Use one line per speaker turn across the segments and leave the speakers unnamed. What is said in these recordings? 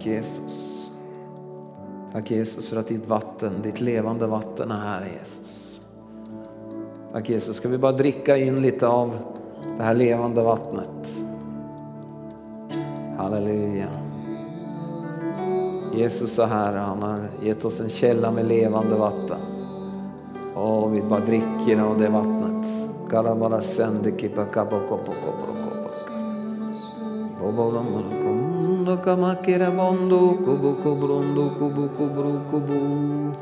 Tack Jesus. Tack Jesus för att ditt vatten, ditt levande vatten är här Jesus. Tack Jesus, ska vi bara dricka in lite av det här levande vattnet. Halleluja. Jesus är här, han har gett oss en källa med levande vatten. Och vi bara dricker av det vattnet. Karabala sende kipa kapa kopo kopo bondo kubu kubrundo kubu kubru kubu.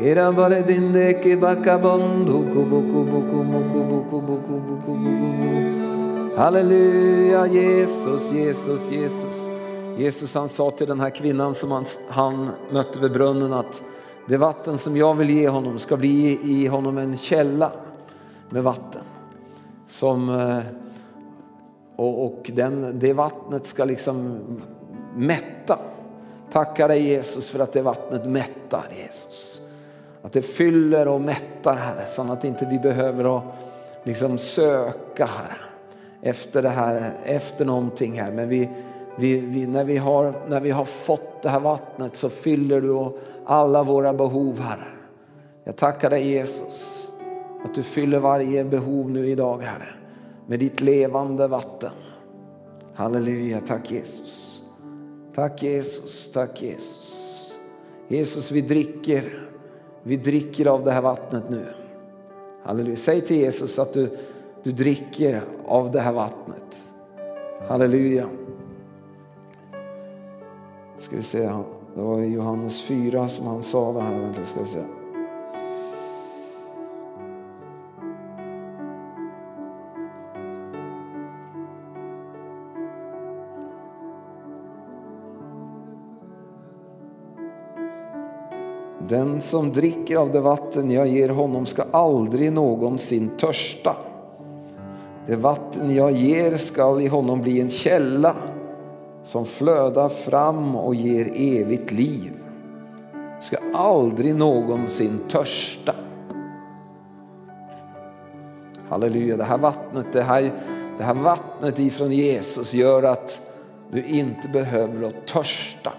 Era bare dinde kiba kabondo kubu kubu kubu kubu kubu kubu kubu kubu. Halleluja Jesus, Jesus, Jesus. Jesus han sa till den här kvinnan som han, han mötte vid brunnen att det vatten som jag vill ge honom ska bli i honom en källa med vatten. Som, eh, och och den, det vattnet ska liksom mätta. Tacka dig Jesus för att det vattnet mättar Jesus. Att det fyller och mättar Herre så att inte vi behöver att liksom söka Herre efter det här, efter någonting här. Men vi, vi, vi, när, vi har, när vi har fått det här vattnet så fyller du alla våra behov Herre. Jag tackar dig Jesus att du fyller varje behov nu idag Herre med ditt levande vatten. Halleluja, tack Jesus. Tack Jesus, tack Jesus. Jesus vi dricker, vi dricker av det här vattnet nu. Halleluja, säg till Jesus att du, du dricker av det här vattnet. Halleluja. Ska vi se, det var i Johannes 4 som han sa det här. Vänta, ska vi se. Den som dricker av det vatten jag ger honom ska aldrig någonsin törsta. Det vatten jag ger skall i honom bli en källa som flödar fram och ger evigt liv. Ska aldrig någonsin törsta. Halleluja, det här vattnet, det här, det här vattnet ifrån Jesus gör att du inte behöver att törsta.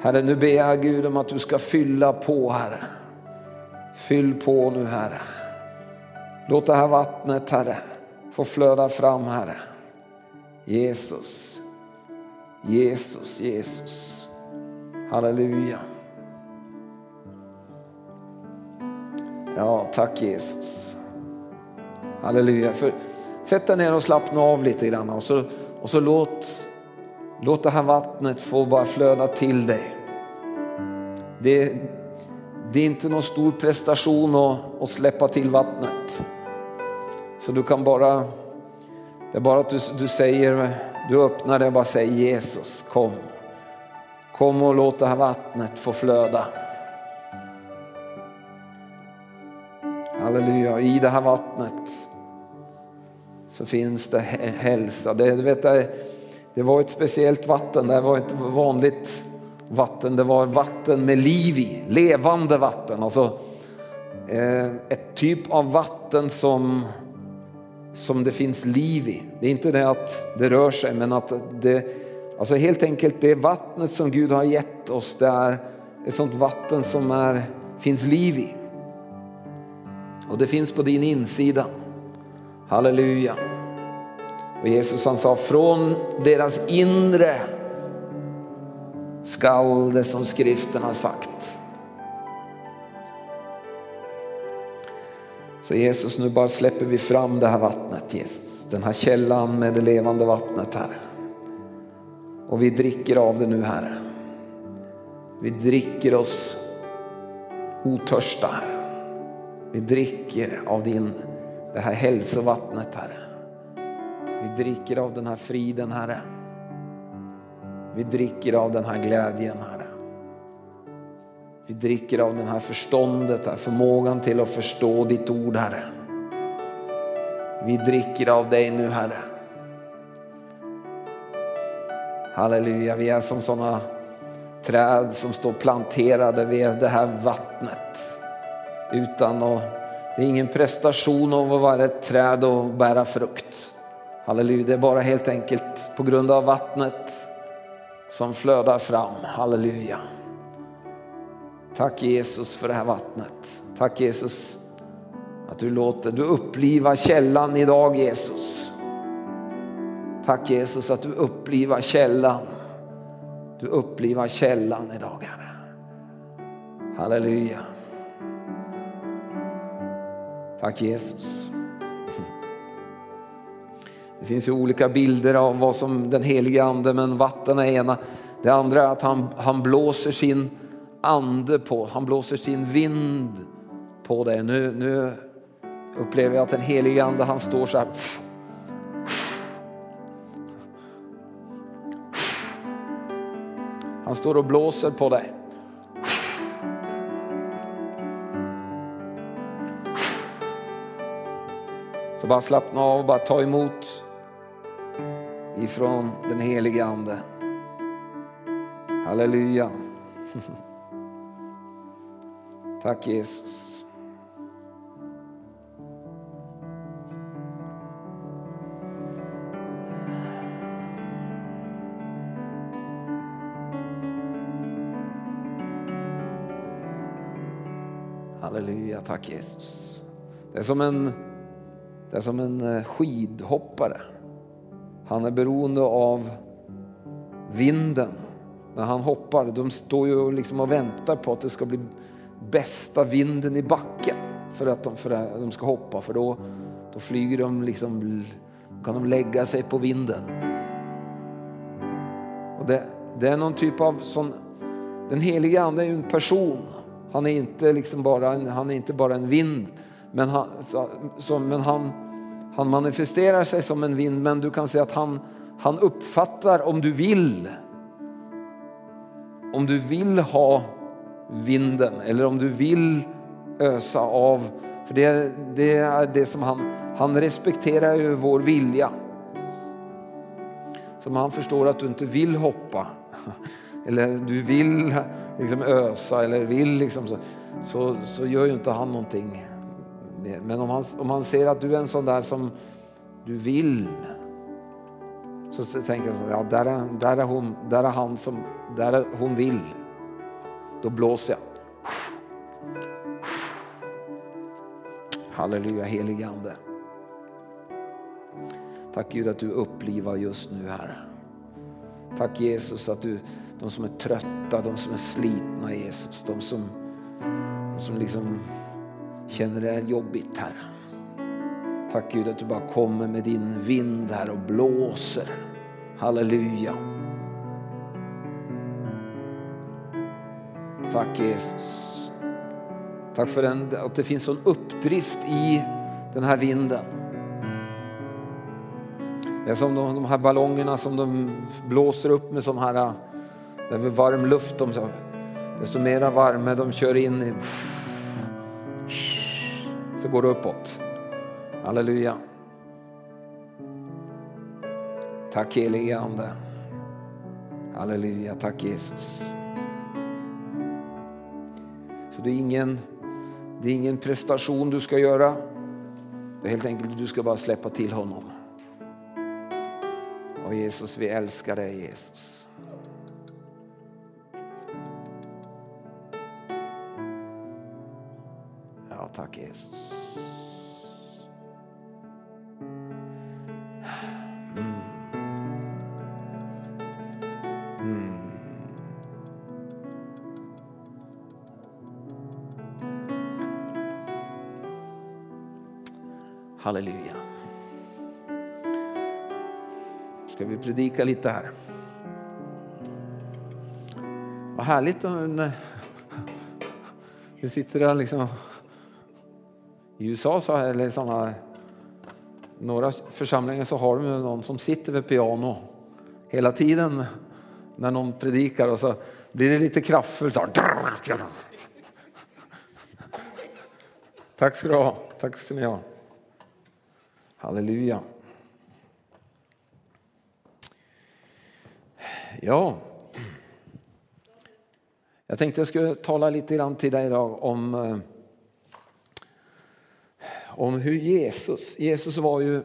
Herre, nu ber jag Gud om att du ska fylla på, Herre. Fyll på nu, Herre. Låt det här vattnet, Herre, få flöda fram, Herre. Jesus, Jesus, Jesus. Halleluja. Ja, tack Jesus. Halleluja. För, sätt dig ner och slappna av lite grann och så, och så låt, låt det här vattnet få bara flöda till dig. Det, det är inte någon stor prestation att, att släppa till vattnet. Så du kan bara, det är bara att du, du säger, du öppnar det och bara säger Jesus kom. Kom och låt det här vattnet få flöda. Halleluja, i det här vattnet så finns det hälsa. Det, du vet, det det var ett speciellt vatten, det var inte vanligt vatten, det var vatten med liv i, levande vatten. Alltså eh, ett typ av vatten som, som det finns liv i. Det är inte det att det rör sig men att det, alltså helt enkelt det vattnet som Gud har gett oss, det är ett sånt vatten som är, finns liv i. Och det finns på din insida. Halleluja. Och Jesus han sa från deras inre skall det som skriften har sagt. Så Jesus, nu bara släpper vi fram det här vattnet, Jesus. Den här källan med det levande vattnet, här. Och vi dricker av det nu, Herre. Vi dricker oss otörsta, Herre. Vi dricker av din, det här hälsovattnet, Herre. Vi dricker av den här friden, Herre. Vi dricker av den här glädjen, Herre. Vi dricker av den här förståndet, här, förmågan till att förstå ditt ord, Herre. Vi dricker av dig nu, Herre. Halleluja, vi är som sådana träd som står planterade vid det här vattnet. Utan att, det är ingen prestation av att vara ett träd och bära frukt. Halleluja, det är bara helt enkelt på grund av vattnet som flödar fram. Halleluja. Tack Jesus för det här vattnet. Tack Jesus att du låter, du upplivar källan idag Jesus. Tack Jesus att du upplivar källan. Du upplivar källan idag Herre. Halleluja. Tack Jesus. Det finns ju olika bilder av vad som den heliga ande, men vatten är ena. Det andra är att han, han blåser sin ande på, han blåser sin vind på dig. Nu, nu upplever jag att den heliga ande han står så här. Han står och blåser på dig. Så bara slappna av och bara ta emot ifrån den helige Ande. Halleluja. Tack Jesus. Halleluja, tack Jesus. Det är som en, det är som en eh, skidhoppare. Han är beroende av vinden när han hoppar. De står ju liksom och väntar på att det ska bli bästa vinden i backen för att de, för att de ska hoppa för då, då flyger de liksom, kan de lägga sig på vinden. Och det, det är någon typ av sån, den helige ande är ju en person. Han är inte, liksom bara, en, han är inte bara en vind, men han, så, så, men han, han manifesterar sig som en vind, men du kan se att han, han uppfattar om du vill. Om du vill ha vinden eller om du vill ösa av. För det, det är det som han, han respekterar ju vår vilja. Som han förstår att du inte vill hoppa eller du vill liksom ösa eller vill liksom så, så, så gör ju inte han någonting mer. Men om han, om han ser att du är en sån där som du vill så tänker han, så, ja där är, där är hon, där är han som, där är hon vill. Då blåser jag. Halleluja helige Ande. Tack Gud att du upplivar just nu Herre. Tack Jesus att du, de som är trötta, de som är slitna Jesus, de som, de som liksom känner det är jobbigt Herre. Tack Gud att du bara kommer med din vind här och blåser. Halleluja. Tack Jesus. Tack för den, att det finns en uppdrift i den här vinden. Det är som de, de här ballongerna som de blåser upp med som här, eh, där varm luft. De, desto mera värme de kör in i, så går det uppåt. Halleluja. Tack helige Ande. Halleluja, tack Jesus. Så det är ingen, det är ingen prestation du ska göra. Det är helt enkelt du ska bara släppa till honom. Och Jesus, vi älskar dig Jesus. Ja, tack Jesus. Mm. Mm. Halleluja. Ska vi predika lite här? Vad härligt om vi sitter där liksom i USA så eller såna, några församlingar så har de någon som sitter vid piano hela tiden när någon predikar och så blir det lite kraftfullt. Så Tack ska du ha. Tack ska ni ha. Halleluja. Ja, jag tänkte jag skulle tala lite grann till dig idag om, eh, om hur Jesus, Jesus var ju,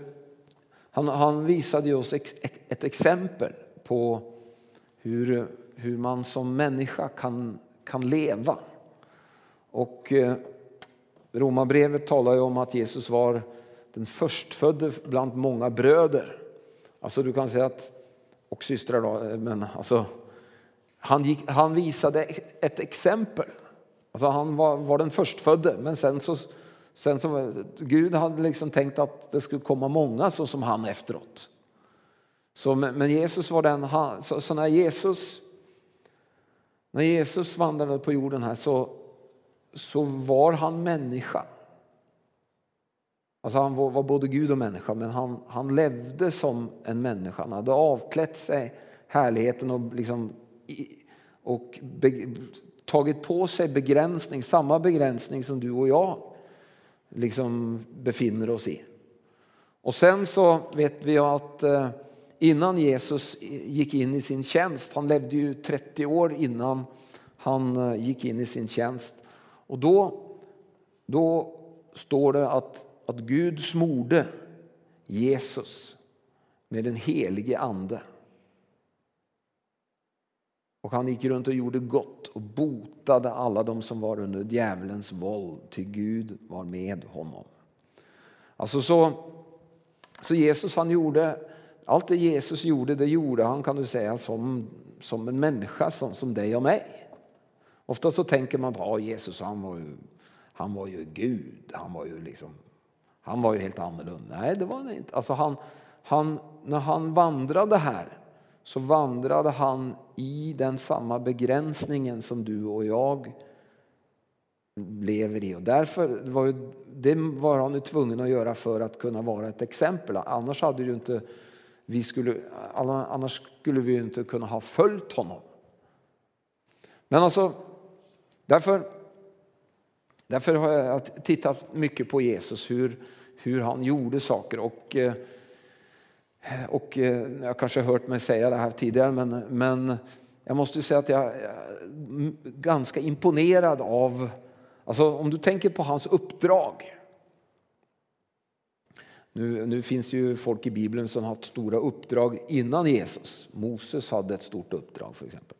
han, han visade oss ex, ett exempel på hur, hur man som människa kan, kan leva. Och eh, Romarbrevet talar ju om att Jesus var den förstfödde bland många bröder. Alltså du kan säga att, och systrar då, eh, men alltså han, gick, han visade ett exempel. Alltså han var, var den förstfödde, men sen så, sen så Gud hade liksom tänkt att det skulle komma många så som han efteråt. Så, men Jesus var den, så, så när Jesus när Jesus vandrade på jorden här så, så var han människa. Alltså han var, var, både Gud och människa, men han, han levde som en människa. Han hade avklätt sig härligheten och, liksom, och be, tagit på sig begränsning, samma begränsning som du och jag liksom befinner oss i. Och sen så vet vi att eh, innan Jesus gick in i sin tjänst, han levde ju 30 år innan han eh, gick in i sin tjänst. Och då, då står det att, att Gud smorde Jesus med den helige ande. Och han gick runt och gjorde gott och botade alla de som var under djävulens våld, till Gud var med honom. Alltså så, så Jesus han gjorde, allt det Jesus gjorde, det gjorde han kan du säga som, som en människa som, som dig och mig. Ofta så tänker man på att Jesus han var, ju, han var ju Gud, han var ju, liksom, han var ju helt annorlunda. Nej, det var han inte. Alltså han, han, när han vandrade här så vandrade han i den samma begränsningen som du och jag lever i. Och därför var ju, det var han ju tvungen att göra för att kunna vara ett exempel. Annars hade ju inte vi skulle, annars skulle vi inte kunna ha följt honom. Men alltså, därför, därför har jag tittat mycket på Jesus, hur, hur han gjorde saker. Och eh, Eh, och eh, jag kanske har hört mig säga det här tidigare men, men jag måste säga att jag är ganska imponerad av, alltså om du tänker på hans uppdrag. Nu, nu finns det ju folk i Bibeln som har haft stora uppdrag innan Jesus. Moses hade ett stort uppdrag för exempel.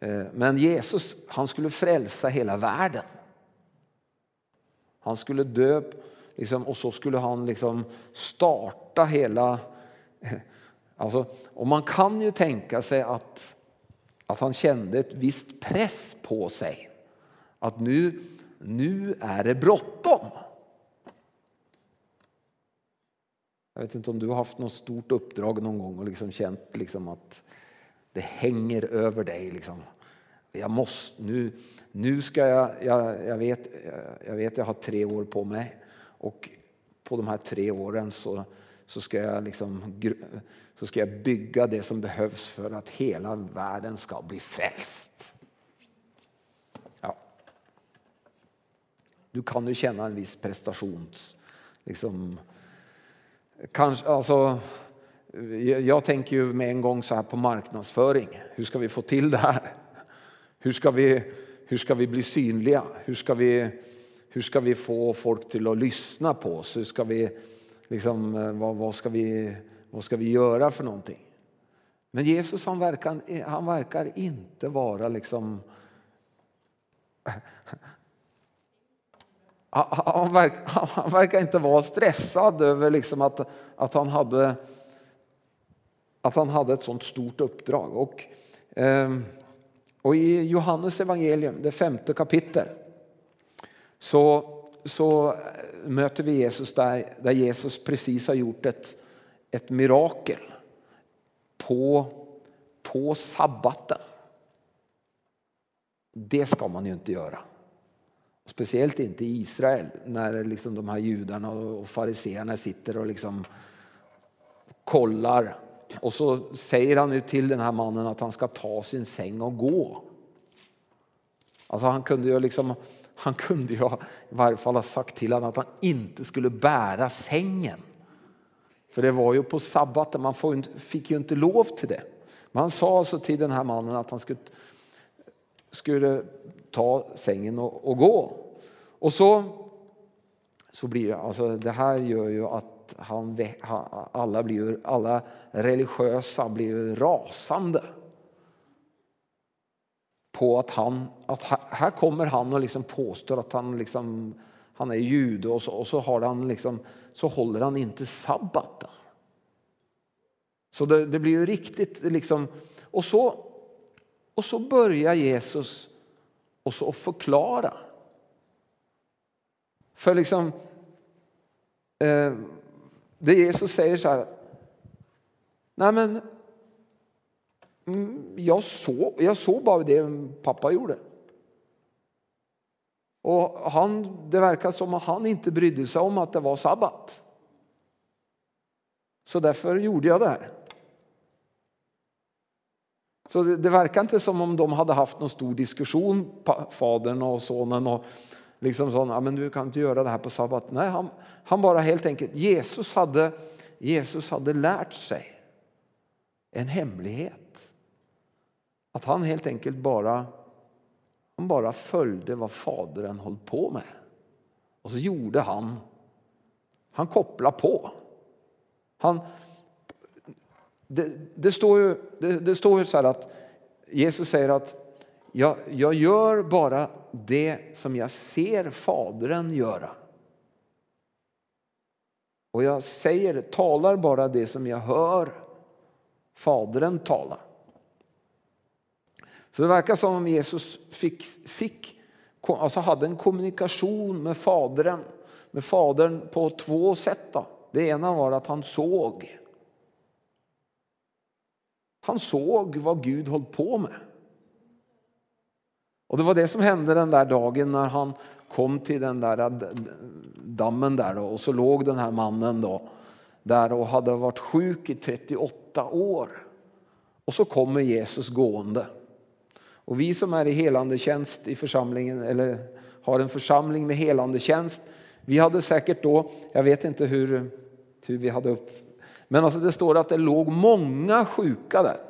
Eh, men Jesus, han skulle frälsa hela världen. Han skulle dö liksom, och så skulle han liksom starta hela Alltså, och man kan ju tänka sig att, att han kände ett visst press på sig. Att nu, nu är det bråttom. Jag vet inte om du har haft något stort uppdrag någon gång och liksom känt liksom att det hänger över dig. Liksom. Jag måste, nu, nu ska jag, jag, jag, vet, jag vet jag har tre år på mig och på de här tre åren så så ska, jag liksom, så ska jag bygga det som behövs för att hela världen ska bli frälst. Ja. Du kan ju känna en viss prestations... Liksom, kanske, alltså, jag tänker ju med en gång så här på marknadsföring. Hur ska vi få till det här? Hur ska vi, hur ska vi bli synliga? Hur ska vi, hur ska vi få folk till att lyssna på oss? Hur ska vi liksom, eh, vad, vad, ska vi, vad ska vi göra för någonting? Men Jesus han verkar, han verkar inte vara liksom... Han verkar, han verkar inte vara stressad över liksom att, att, han hade, att han hade ett sånt stort uppdrag. Och, ehm, och i Johannes evangelium, det femte kapitlet, så, så eh, möter vi Jesus där, där Jesus precis har gjort ett, ett mirakel på, på sabbaten. Det ska man ju inte göra. Speciellt inte i Israel när liksom de här judarna och fariseerna sitter och liksom kollar. Och så säger han ju till den här mannen att han ska ta sin säng och gå. Alltså han kunde ju liksom han kunde ju i varje fall ha sagt till honom att han inte skulle bära sängen. För det var ju på sabbaten, man fick ju inte lov till det. Men han sa alltså till den här mannen att han skulle, skulle ta sängen och, och gå. Och så, så blir det, alltså det här gör ju att han, alla, blir, alla religiösa blir rasande på att han, att här kommer han och liksom påstår att han, liksom, han är jude och så, och så, har han liksom, så håller han inte sabbaten. Så det, det blir ju riktigt liksom, och så, och så börjar Jesus och så förklara. För liksom, eh, det Jesus säger så här, nej men Mm, jag såg, jag såg bara det pappa gjorde. Och han, det verkar som att han inte brydde sig om att det var sabbat. Så därför gjorde jag det här. Så det, det verkar inte som om de hade haft någon stor diskussion, fadern och sonen. Och liksom sån, ja, men du kan inte göra det här på sabbat. Nej, han, han bara helt enkelt, Jesus hade, Jesus hade lärt sig en hemlighet. Att han helt enkelt bara, han bara följde vad fadern höll på med. Och så gjorde han, han kopplade på. Han, det, det står ju, det, det, står ju så här att Jesus säger att jag, jag gör bara det som jag ser Fadern göra. Och jag säger, talar bara det som jag hör Fadern tala. Så det verkar som om Jesus fick, fick, alltså hade en kommunikation med Fadern, med Fadern på två sätt. Då. Det ena var att han såg. Han såg vad Gud höll på med. Och det var det som hände den där dagen när han kom till den där dammen där då, och så låg den här mannen då där och hade varit sjuk i 38 år. Och så kommer Jesus gående. Och vi som är i helande tjänst i församlingen eller har en församling med helande tjänst, vi hade säkert då, jag vet inte hur, hur vi hade upp, men alltså det står att det låg många sjuka där.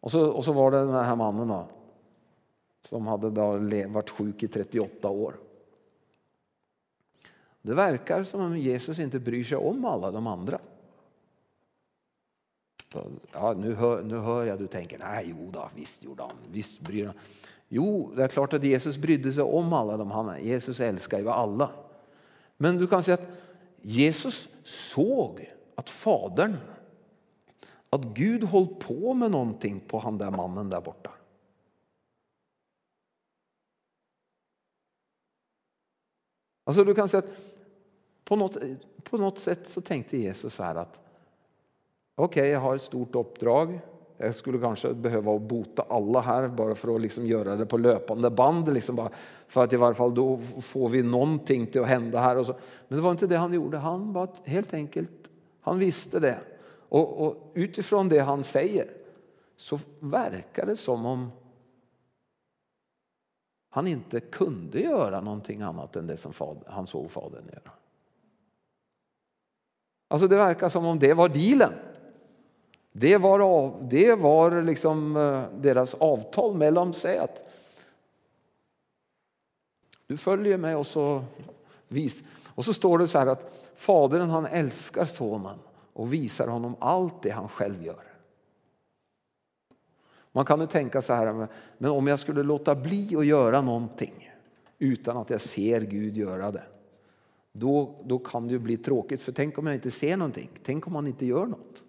Och så, och så var det den här mannen då, som hade då varit sjuk i 38 år. Det verkar som om Jesus inte bryr sig om alla de andra. Ja, nu, hör, nu hör jag du tänker, nej jo då, visst gjorde han, visst bryr han. Jo, det är klart att Jesus brydde sig om alla de han Jesus älskar ju alla. Men du kan säga att Jesus såg att Fadern, att Gud höll på med någonting på han där mannen där borta. Alltså du kan säga att på något, på något sätt så tänkte Jesus så här att Okej, okay, jag har ett stort uppdrag. Jag skulle kanske behöva bota alla här bara för att liksom göra det på löpande band. Liksom bara, för att i varje fall då får vi någonting till att hända här. Och så. Men det var inte det han gjorde. Han bara helt enkelt, han visste det. Och, och utifrån det han säger så verkar det som om han inte kunde göra någonting annat än det som han såg fadern göra. Alltså det verkar som om det var dealen. Det var, av, det var liksom eh, deras avtal mellan sig att du följer med och så vis. Och så står det så här att fadern han älskar sonen och visar honom allt det han själv gör. Man kan ju tänka så här, men om jag skulle låta bli att göra någonting utan att jag ser Gud göra det. Då, då kan det ju bli tråkigt, för tänk om jag inte ser någonting. Tänk om man inte gör något.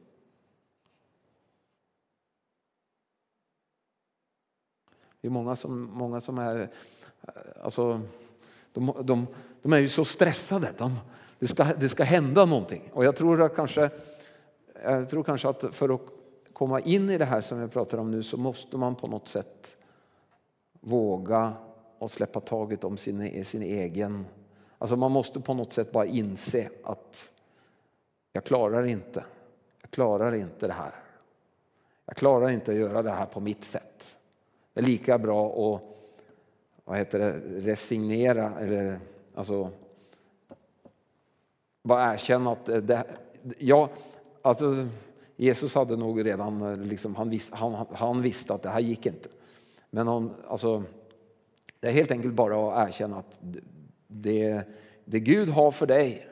Det är många som, många som är, eh, alltså, de, de, de är ju så stressade. De, det, ska, det ska hända någonting. Och jag tror, att kanske, jag tror kanske att för att komma in i det här som vi pratar om nu så måste man på något sätt våga och släppa taget om sin, sin egen... Alltså man måste på något sätt bara inse att jag klarar inte. Jag klarar inte det här. Jag klarar inte att göra det här på mitt sätt. Det är lika bra att vad heter det, resignera eller alltså bara erkänna att det, ja, alltså, Jesus hade nog redan, liksom, han, vis, han, han visste att det här gick inte. Men om, alltså, det är helt enkelt bara att erkänna att det, det Gud har för dig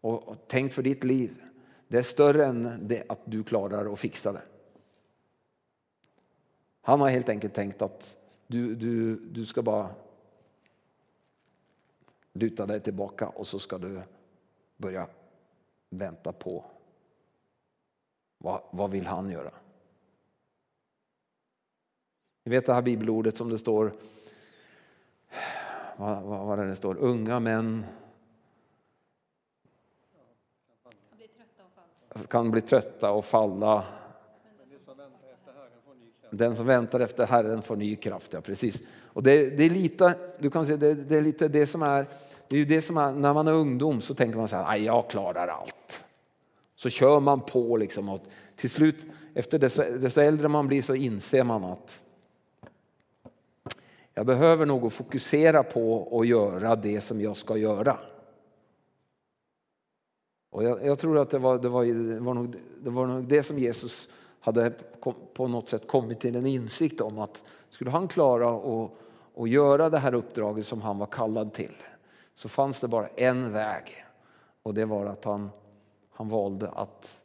och, och tänkt för ditt liv, det är större än det att du klarar att fixa det. Han har helt enkelt tänkt att du, du, du ska bara luta dig tillbaka och så ska du börja vänta på vad, vad vill han göra? Ni vet det här bibelordet som det står, vad, vad, vad det står, unga män kan bli trötta och falla. Den som väntar efter Herren får ny kraft. Ja, precis. Och det, det är lite, du kan säga, det, det, är lite det som är, det är ju det som är, när man är ungdom så tänker man så här, jag klarar allt. Så kör man på liksom och till slut, efter desto, desto äldre man blir så inser man att jag behöver nog fokusera på att göra det som jag ska göra. Och jag, jag tror att det var, det, var, det, var nog, det var nog det som Jesus hade på något sätt kommit till en insikt om att skulle han klara att, att göra det här uppdraget som han var kallad till så fanns det bara en väg och det var att han, han valde att,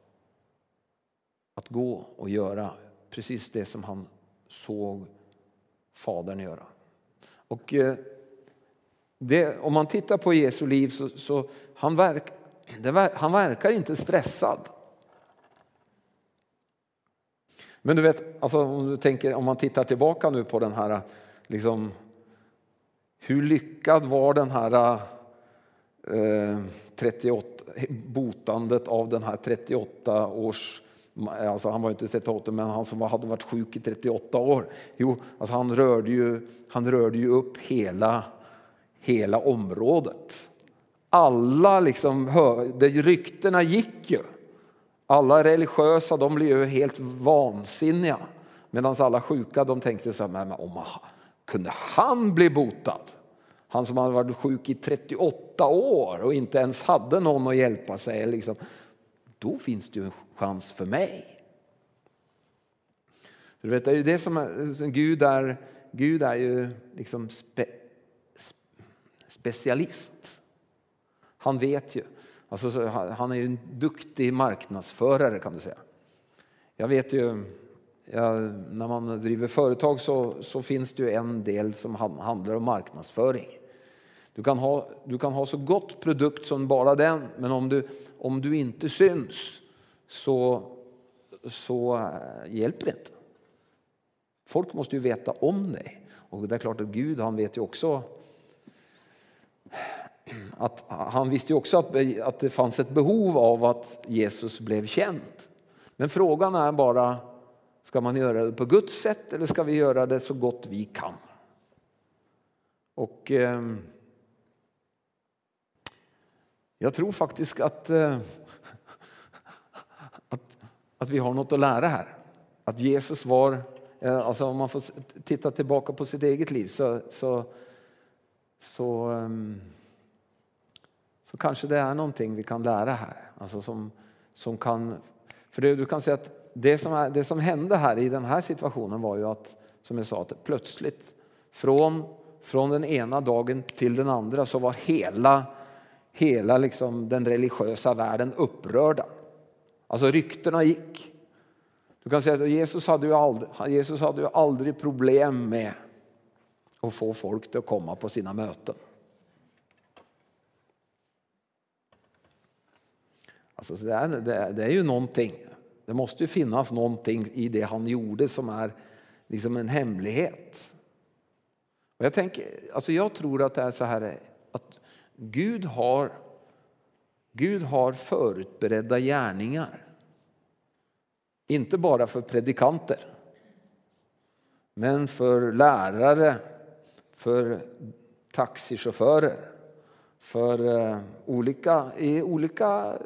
att gå och göra precis det som han såg Fadern göra. Och eh, det, om man tittar på Jesu liv så, så han, verk, det, han verkar inte stressad. Men du vet, alltså, om, du tänker, om man tittar tillbaka nu på den här, liksom, hur lyckad var den här eh, 38, botandet av den här 38 års Alltså han var inte 38 men han som hade varit sjuk i 38 år. Jo, alltså han, rörde ju, han rörde ju upp hela, hela området. Alla liksom, det, ryktena gick ju. Alla religiösa de blev ju helt vansinniga. Medan alla sjuka de tänkte så här, men om kunde han bli botad? Han som hade varit sjuk i 38 år och inte ens hade någon att hjälpa sig. Liksom. Då finns det ju en chans för mig. Du vet, det är ju det som är, Gud är, Gud är ju liksom spe, specialist. Han vet ju. Alltså, han är ju en duktig marknadsförare kan du säga. Jag vet ju, ja, när man driver företag så, så finns det ju en del som handlar om marknadsföring. Du kan, ha, du kan ha så gott produkt som bara den, men om du, om du inte syns så, så eh, hjälper det inte. Folk måste ju veta om dig. Och det är klart att Gud han vet ju också att han visste ju också att, att det fanns ett behov av att Jesus blev känd. Men frågan är bara, ska man göra det på Guds sätt eller ska vi göra det så gott vi kan? Och eh, jag tror faktiskt att, eh, att, att vi har något att lära här. Att Jesus var, eh, alltså om man får titta tillbaka på sitt eget liv så, så, så, ehm, så kanske det är någonting vi kan lära här. Alltså som, som kan, för det, du kan säga att det som, är, det som hände här i den här situationen var ju att, som jag sa, att plötsligt från, från den ena dagen till den andra så var hela hela liksom den religiösa världen upprörda. Alltså ryktena gick. Du kan säga att Jesus hade ju aldrig, Jesus hade ju aldrig problem med att få folk att komma på sina möten. Alltså det, är, det, är, ju någonting. Det måste ju finnas någonting i det han gjorde som är liksom en hemlighet. Och jag, tänker, alltså jag tror att det är så här att Gud har, Gud har förutberedda gärningar. Inte bara för predikanter, men för lärare, för taxichaufförer, för eh, olika, i olika,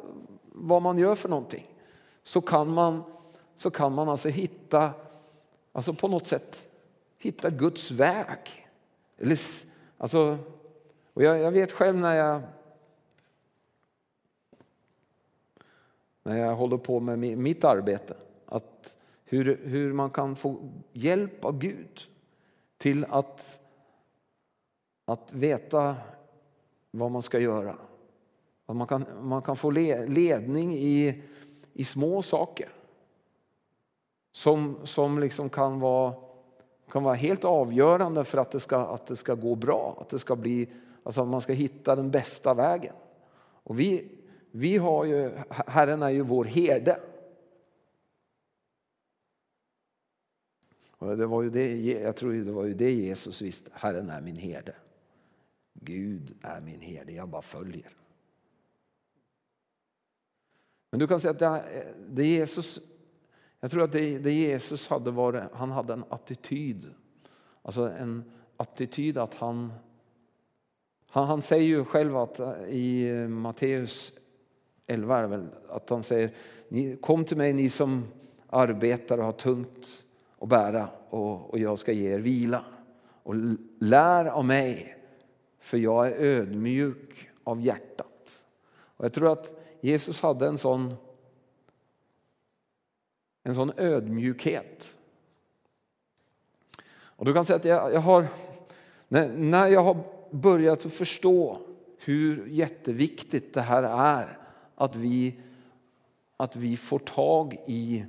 vad man gör för någonting. Så kan man, så kan man alltså hitta, alltså på något sätt hitta Guds väg. Eller, alltså, och jag, jag, vet själv när jag när jag håller på med mitt arbete att hur, hur man kan få hjälp av Gud till att, att veta vad man ska göra. Att man, kan, man kan få ledning i, i små saker. Som, som liksom kan, vara, kan vara helt avgörande för att det, ska, att det ska gå bra. Att det ska bli, alltså att man ska hitta den bästa vägen. Och vi, vi har ju, Herren är ju vår herde. Och det var ju det, jag tror det var ju det Jesus visste, Herren är min herde. Gud är min herde, jag bara följer. Men du kan säga att det, det Jesus, jag tror att det, det Jesus hade var, han hade en attityd. Alltså en attityd att han, han, han säger ju själv att eh, i Matteus 11 att han säger kom till mig ni som arbetar och har tungt att bära och, och jag ska ge er vila. Och lär av mig för jag är ödmjuk av hjärtat. Och jag tror att Jesus hade en sån, en sån ödmjukhet. Och du kan säga att jag, jag har, när, när jag har börjat att förstå hur jätteviktigt det här är att vi, att vi får tag i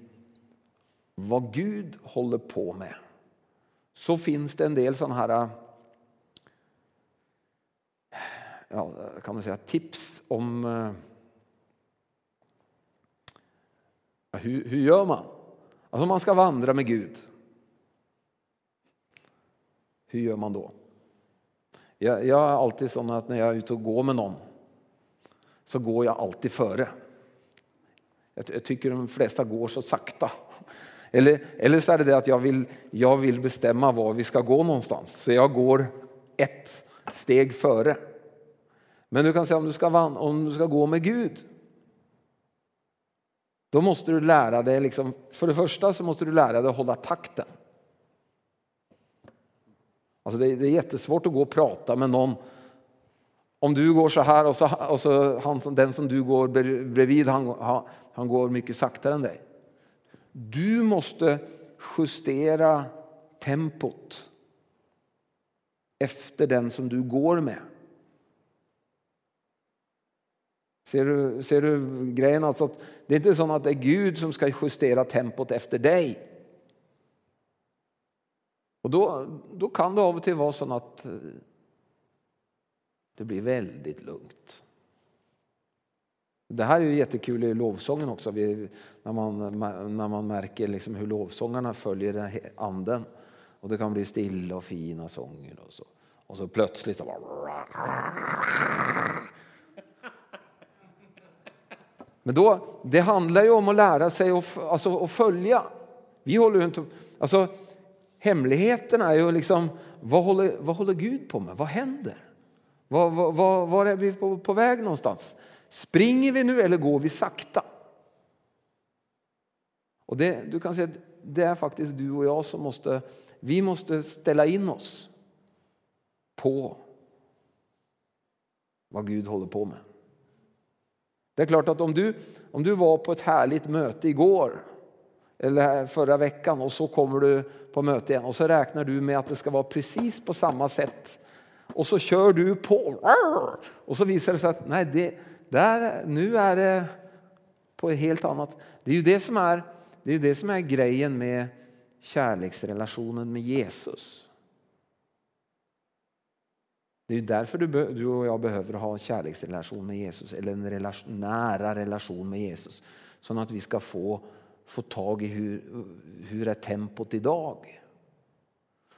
vad Gud håller på med så finns det en del sådana här ja, kan man säga, tips om eh, ja, hur, hur gör man? Alltså om man ska vandra med Gud. Hur gör man då? Jag, jag är alltid sån att när jag är ute och går med någon så går jag alltid före. Jag, jag tycker de flesta går så sakta. Eller, eller så är det det att jag vill, jag vill bestämma var vi ska gå någonstans. Så jag går ett steg före. Men du kan säga om du ska, om du ska gå med Gud. Då måste du lära dig, liksom, för det första så måste du lära dig att hålla takten. Alltså det, det är jättesvårt att gå och prata med någon om du går så här och, så, och så han, den som du går bredvid han, han, han går mycket saktare än dig. Du måste justera tempot efter den som du går med. Ser du, ser du grejen? Alltså att det är inte så att det är Gud som ska justera tempot efter dig. Och då, då kan det av och till vara så att eh, det blir väldigt lugnt. Det här är ju jättekul i lovsången också, när man, när man märker liksom hur lovsångarna följer anden. Och det kan bli stilla och fina sånger och så. Och så plötsligt så bara... Men då, det handlar ju om att lära sig att, alltså, att följa. Vi håller inte... Alltså, hemligheten är ju liksom, vad håller, vad håller Gud på med? Vad händer? Var, var, var är vi på, på väg någonstans? Springer vi nu eller går vi sakta? Och det, du kan säga att det är faktiskt du och jag som måste, vi måste ställa in oss på vad Gud håller på med. Det är klart att om du, om du var på ett härligt möte igår eller förra veckan och så kommer du på möte igen och så räknar du med att det ska vara precis på samma sätt och så kör du på och så visar det sig att nej, det, där, nu är det på ett helt annat... Det är ju det som är, det är, det som är grejen med kärleksrelationen med Jesus. Det är därför du, du och jag behöver ha en kärleksrelation med Jesus eller en relation, nära relation med Jesus. Så att vi ska få, få tag i hur, hur är tempot idag.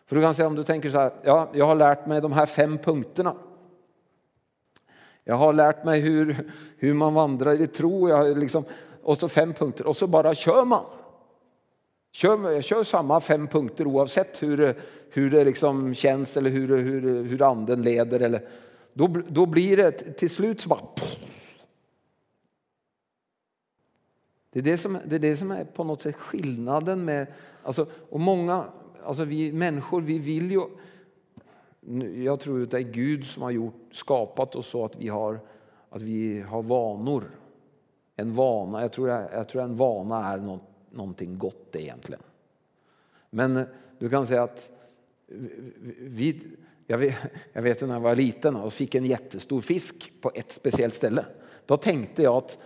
För du kan säga om du tänker så här, ja, jag har lärt mig de här fem punkterna. Jag har lärt mig hur, hur man vandrar i tro. Jag liksom, och så fem punkter och så bara kör man. Kör, jag kör samma fem punkter oavsett hur, hur det liksom känns eller hur, hur, hur anden leder. Eller, då, då blir det till slut så bara... Det är det, som, det är det som är på något sätt skillnaden med... Alltså, och många, alltså vi människor, vi vill ju jag tror att det är Gud som har gjort, skapat oss så att vi har, att vi har vanor. En vana, jag tror, jag tror en vana är något, någonting gott egentligen. Men du kan säga att vi, jag, vet, jag vet när jag var liten och fick en jättestor fisk på ett speciellt ställe. Då tänkte jag att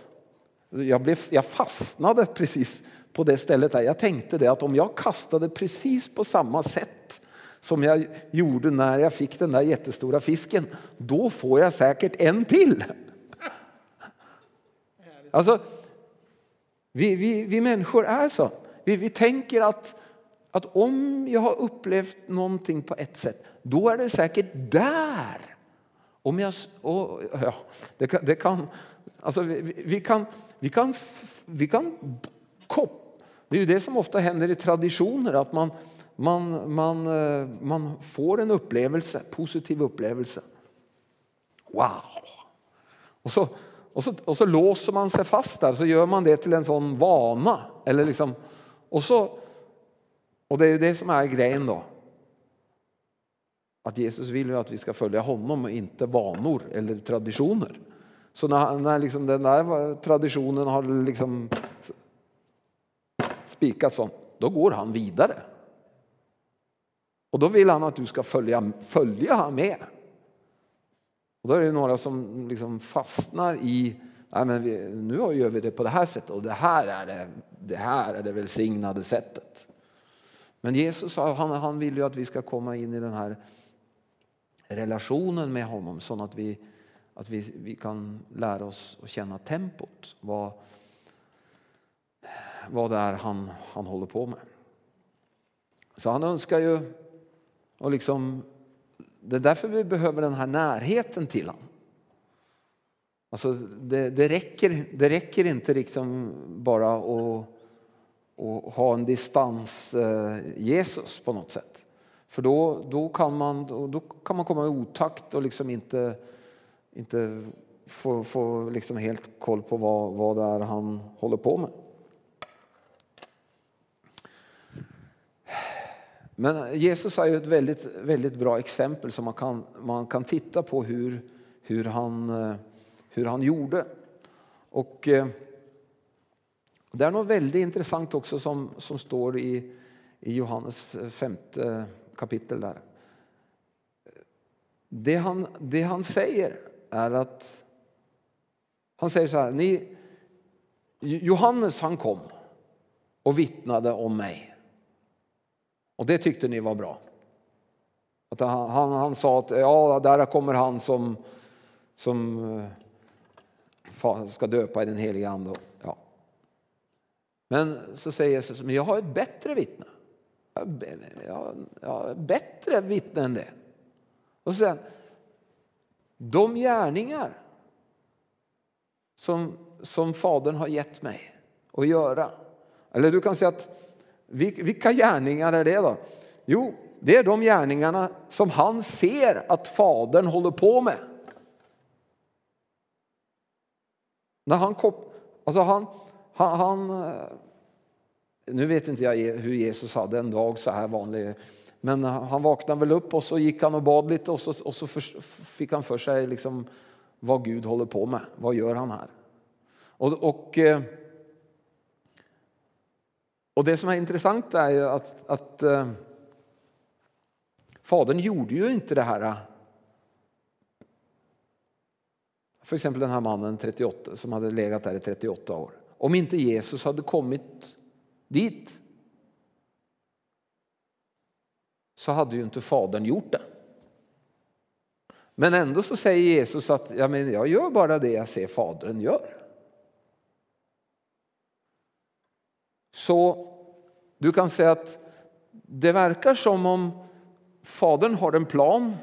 jag, blev, jag fastnade precis på det stället där. Jag tänkte det att om jag kastade precis på samma sätt som jag gjorde när jag fick den där jättestora fisken, då får jag säkert en till. Alltså, vi, vi, vi människor är så. Vi, vi tänker att, att om jag har upplevt någonting på ett sätt, då är det säkert där. Om jag, och, ja, det, kan, det kan, alltså vi, vi, kan, vi kan, vi kan kop, Det är ju det som ofta händer i traditioner, att man, man, man, eh, man får en upplevelse, positiv upplevelse. Wow! Och så, och så, och så låser man sig fast där, så gör man det till en sån vana. Eller liksom, och, så, och det är ju det som är grejen då. Att Jesus vill ju att vi ska följa honom och inte vanor eller traditioner. Så när, när liksom den där traditionen har liksom spikats om, då går han vidare. Och då vill han att du ska följa, följa med. Och då är det några som liksom fastnar i Nej, men vi, nu gör vi det på det här sättet och det här är det, det, här är det välsignade sättet. Men Jesus han, han vill ju att vi ska komma in i den här relationen med honom så att vi, att vi, vi kan lära oss att känna tempot. Vad, vad det är han, han håller på med. Så han önskar ju och liksom det är därför vi behöver den här närheten till honom. Alltså det, det, räcker, det räcker inte liksom bara att, att ha en distans eh, Jesus på något sätt. För då, då, kan man, då kan man komma i otakt och liksom inte, inte få, få liksom helt koll på vad, vad det är han håller på med. Men Jesus är ju ett väldigt, väldigt bra exempel som man kan, man kan titta på hur, hur, han, eh, hur han gjorde. Och eh, det är något väldigt intressant också som, som står i, i Johannes femte kapitel. där. Det han, det han säger är att han säger så här, ni, Johannes han kom och vittnade om mig. Och det tyckte ni var bra. Att han, han, han sa att ja, där kommer han som, som eh, ska döpa i den heliga ande. Ja. Men så säger Jesus, men jag har ett bättre vittne. Jag, jag, bättre vittne än det. Och så säger han, de gärningar som, som Fadern har gett mig att göra. Eller du kan säga att vilka gärningar är det då? Jo, det är de gärningarna som han ser att fadern håller på med. När han, alltså han, han, han, eh, nu vet inte jag hur Jesus hade en dag så här vanlig, men han vaknade väl upp och så gick han och bad lite och så, och så fick han för sig liksom vad Gud håller på med. Vad gör han här? Och, och eh, och det som är intressant är ju att, att eh, fadern gjorde ju inte det här. Eh, för exempel den här mannen 38 som hade legat där i 38 år. Om inte Jesus hade kommit dit så hade ju inte fadern gjort det. Men ändå så säger Jesus att ja, men jag gör bara det jag ser fadern gör. Så du kan säga att det verkar som om Fadern har en plan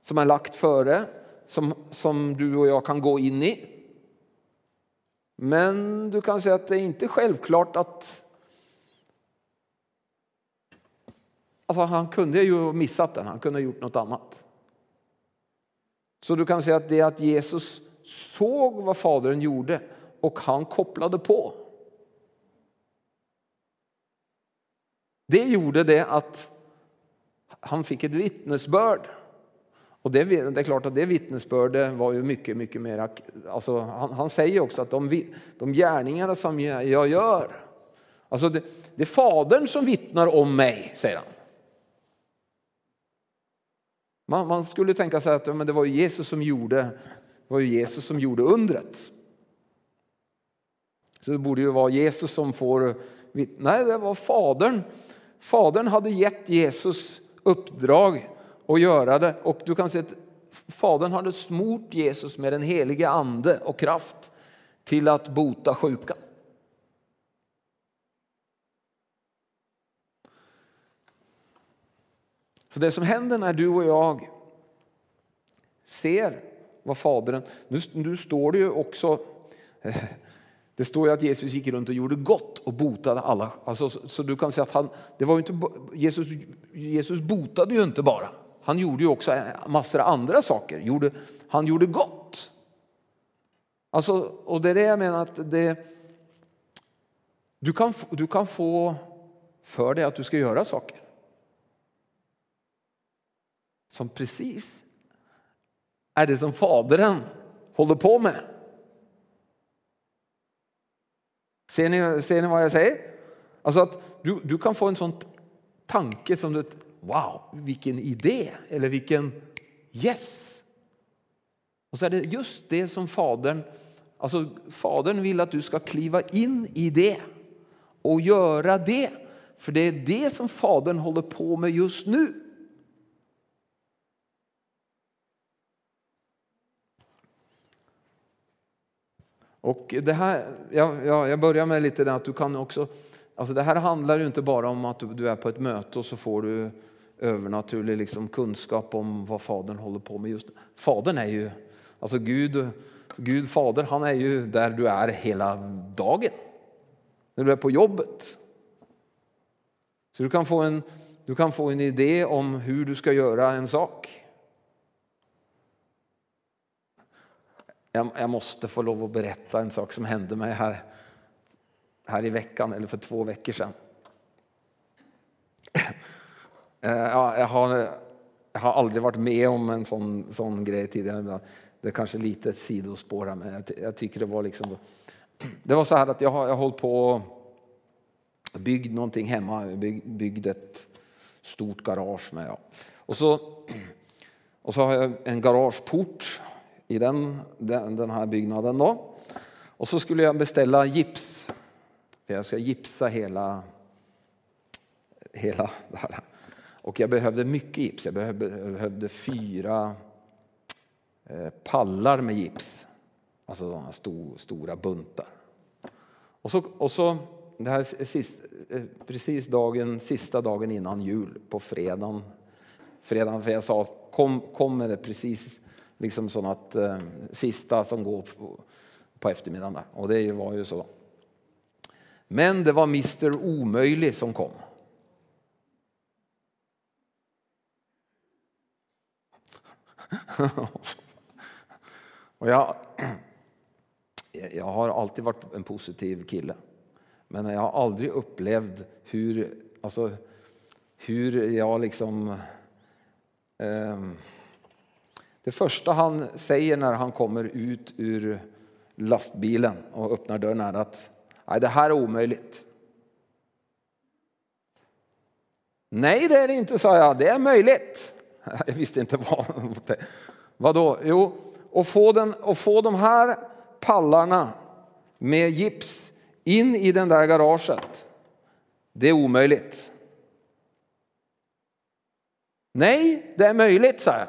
som är lagt före, som, som du och jag kan gå in i. Men du kan säga att det är inte självklart att Alltså han kunde ju ha missat den, han kunde ha gjort något annat. Så du kan säga att det är att Jesus såg vad Fadern gjorde och han kopplade på. Det gjorde det att han fick ett vittnesbörd. Och det, det, är klart att det vittnesbördet var ju mycket, mycket mer... Alltså, han, han säger också att de, de gärningarna som jag, jag gör, alltså det, det är Fadern som vittnar om mig, säger han. Man, man skulle tänka sig att men det var Jesus som gjorde, var ju Jesus som gjorde undret. Så det borde ju vara Jesus som får Nej, det var Fadern. Fadern hade gett Jesus uppdrag att göra det och du kan se att Fadern hade smort Jesus med den helige ande och kraft till att bota sjuka. Så det som händer när du och jag ser vad Fadern... Nu, nu står det ju också... Det står ju att Jesus gick runt och gjorde gott och botade alla. Alltså, så, så du kan säga att han, det var inte, Jesus, Jesus botade ju inte bara. Han gjorde ju också massor av andra saker. Gjorde, han gjorde gott. Alltså, och det är det jag menar att det, du, kan, du kan få för dig att du ska göra saker. Som precis är det som Fadern håller på med. Ser ni, ser ni vad jag säger? Alltså att du, du kan få en sån tanke som du, wow, vilken idé eller vilken yes. Och så är det just det som Fadern, alltså Fadern vill att du ska kliva in i det och göra det. För det är det som Fadern håller på med just nu. Och det här, jag, jag börjar med lite att du kan också, alltså det här handlar ju inte bara om att du är på ett möte och så får du övernaturlig liksom kunskap om vad Fadern håller på med just Fadern är ju, alltså Gud, Gud Fader, han är ju där du är hela dagen. När du är på jobbet. Så du kan få en, du kan få en idé om hur du ska göra en sak. Jag, jag, måste få lov att berätta en sak som hände mig här, här i veckan, eller för två veckor sedan. Eh, ja, jag, har, jag har aldrig varit med om en sån, sån grej tidigare. Det är kanske lite ett sidospår, men jag, jag, tycker det var liksom... Det var så här att jag har, jag hållit på och byggt någonting hemma. Bygg, byggt ett stort garage med. Ja. Och, så, och så har jag en garageport i den, den, den här byggnaden. Då. Och så skulle jag beställa gips. För jag ska gipsa hela, hela det här. Och jag behövde mycket gips. Jag behövde, behövde fyra eh, pallar med gips. Alltså sådana stor, stora buntar. Och så, och så det här sist, eh, precis dagen, sista dagen innan jul, på fredagen. fredagen för jag sa, kom, kom med det precis liksom sån att eh, sista som går på, på eftermiddagen. Där. Och det var ju så. Men det var Mr Omöjlig som kom. och jag, jag har alltid varit en positiv kille. Men jag har aldrig upplevt hur, alltså, hur jag liksom eh, det första han säger när han kommer ut ur lastbilen och öppnar dörren är att Nej, det här är omöjligt. Nej, det är det inte, sa jag. Det är möjligt. Jag visste inte vad. Vadå? Jo, att få, den, att få de här pallarna med gips in i den där garaget, det är omöjligt. Nej, det är möjligt, sa jag.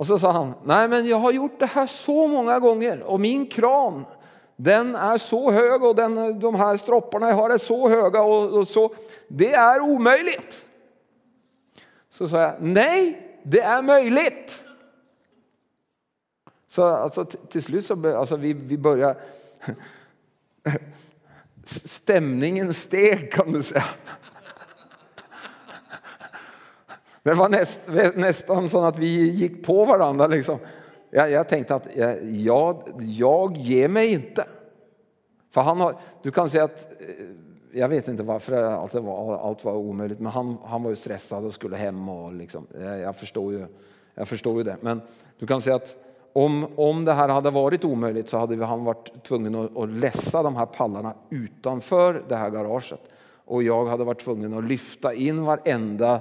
Och så sa han, nej men jag har gjort det här så många gånger och min kran den är så hög och den, de här stropparna jag har är så höga och, och så. Det är omöjligt. Så sa jag, nej det är möjligt. Så alltså, till slut så alltså, vi, vi börjar stämningen steg kan du säga. Det var näst, nästan så att vi gick på varandra. Liksom. Jag, jag tänkte att eh, jag, jag ger mig inte. För han har, du kan säga att, eh, jag vet inte varför allt var, allt var omöjligt, men han, han var ju stressad och skulle hem. Och liksom, eh, jag, förstår ju, jag förstår ju det. Men du kan säga att om, om det här hade varit omöjligt så hade han varit tvungen att, att lässa de här pallarna utanför det här garaget. Och jag hade varit tvungen att lyfta in varenda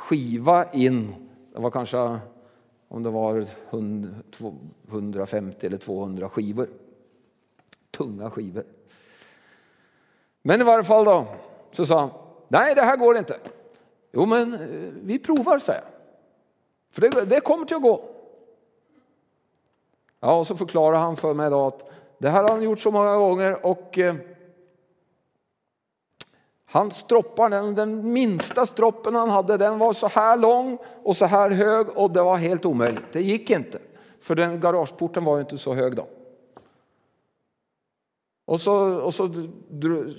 skiva in, det var kanske om det var 150 eller 200 skivor Tunga skivor. Men i varje fall då, så sa han, nej det här går inte. Jo men eh, vi provar, säger jag. För det, det kommer till att gå. Ja, och så förklarar han för mig då att det här har han gjort så många gånger och eh, han stroppar, den, den minsta stroppen han hade, den var så här lång och så här hög och det var helt omöjligt. Det gick inte, för den garageporten var ju inte så hög då. Och så, och så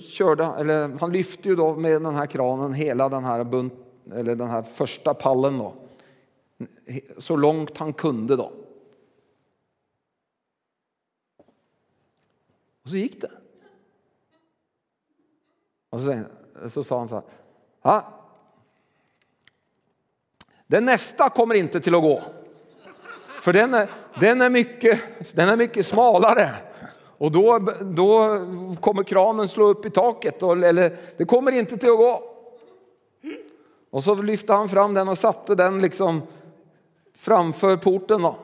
körde eller han lyfte ju då med den här kranen hela den här, bunt, eller den här första pallen då. Så långt han kunde då. Och så gick det. Och så, säger han så sa han så här. Ha? den nästa kommer inte till att gå. För den är, den är, mycket, den är mycket smalare. Och då, då kommer kranen slå upp i taket. Eller det kommer inte till att gå. Och så lyfte han fram den och satte den liksom framför porten. Då.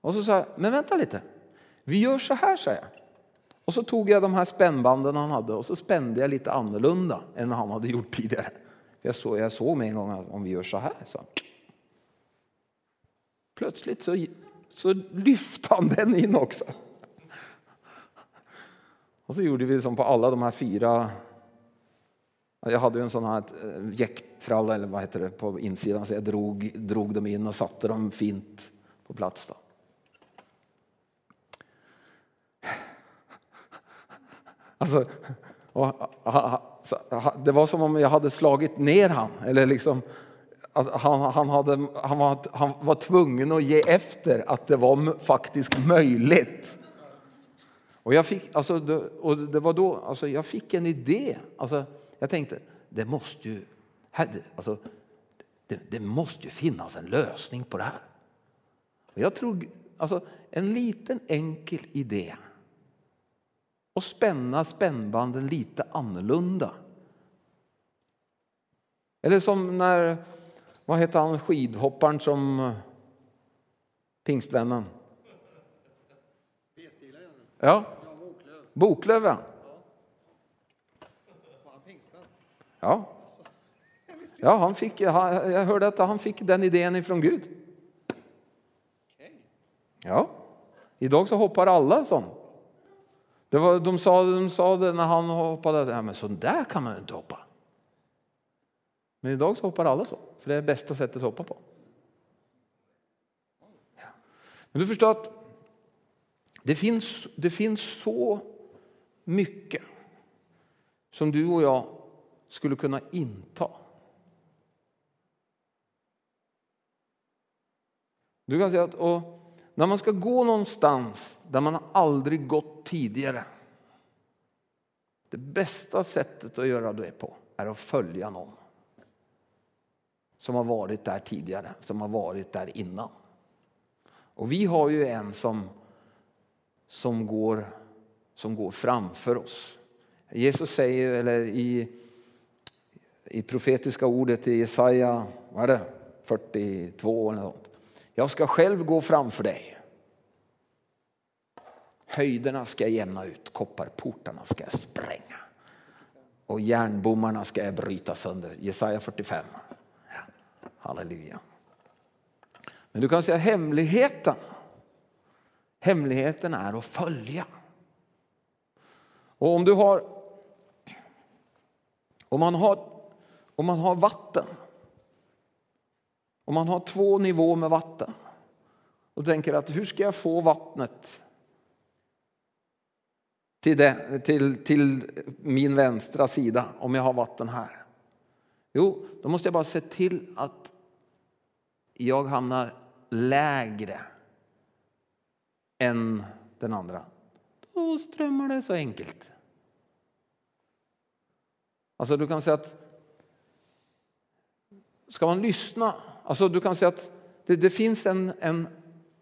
Och så sa jag, men vänta lite. Vi gör så här, säger jag. Och så tog jag de här spännbanden han hade och så spände jag lite annorlunda än han hade gjort tidigare. Jag såg, jag såg med en gång att om vi gör så här. Så. Plötsligt så, så lyfte han den in också. Och så gjorde vi som på alla de här fyra. Jag hade en sån här eh, jäktrall eller vad heter det på insidan så jag drog, drog dem in och satte dem fint på plats. Då. Alltså, det var som om jag hade slagit ner han. Eller liksom, han, han, hade, han, var, han var tvungen att ge efter att det var faktiskt möjligt. Och jag fick, alltså, det, och det var då, alltså, jag fick en idé. Alltså, jag tänkte, det måste ju, alltså, det, det måste ju finnas en lösning på det här. Och jag tror, alltså, en liten enkel idé och spänna spännbanden lite annorlunda. Eller som när, vad heter han, skidhopparen som pingstvännen? Ja, Boklöv. Ja. Ja. Ja, han fick, jag hörde att han fick den idén ifrån Gud. Ja, idag så hoppar alla sånt. Det var, de, sa, de sa det när han hoppade, ja, men så där kan man inte hoppa. Men idag så hoppar alla så, för det är det bästa sättet att hoppa på. Ja. Men du förstår att det finns, det finns så mycket som du och jag skulle kunna inta. Du kan säga att och när man ska gå någonstans där man aldrig gått tidigare. Det bästa sättet att göra det på är att följa någon som har varit där tidigare, som har varit där innan. Och vi har ju en som, som, går, som går framför oss. Jesus säger, eller i, i profetiska ordet i Jesaja vad är det, 42 eller något. Jag ska själv gå framför dig. Höjderna ska jag jämna ut, kopparportarna ska jag spränga. Och järnbommarna ska jag bryta sönder. Jesaja 45. Halleluja. Men du kan säga hemligheten. Hemligheten är att följa. Och om du har om man har, om man har vatten om man har två nivåer med vatten och tänker att hur ska jag få vattnet till, det, till, till min vänstra sida om jag har vatten här? Jo, då måste jag bara se till att jag hamnar lägre än den andra. Då strömmar det så enkelt. Alltså du kan säga att ska man lyssna Alltså du kan säga att det, det finns en, en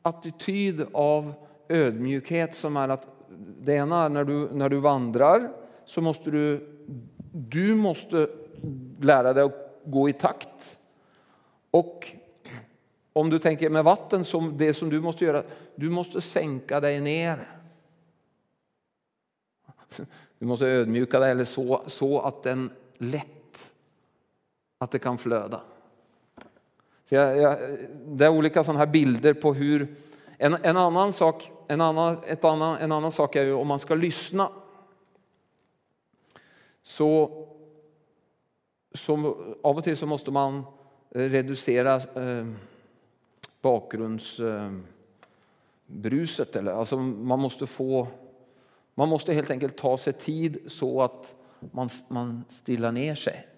attityd av ödmjukhet som är att det ena är när du, när du vandrar så måste du, du måste lära dig att gå i takt. Och om du tänker med vatten som det som du måste göra, du måste sänka dig ner. du måste ödmjuka dig eller så, så att den lätt, att det kan flöda. Så jag, jag, det är olika sådana här bilder på hur, en, en annan sak, en annan, ett annan, en annan sak är ju om man ska lyssna. Så, så av och till så måste man eh, reducera eh, bakgrundsbruset. Eh, eller, alltså man, måste få, man måste helt enkelt ta sig tid så att man, man stillar ner sig.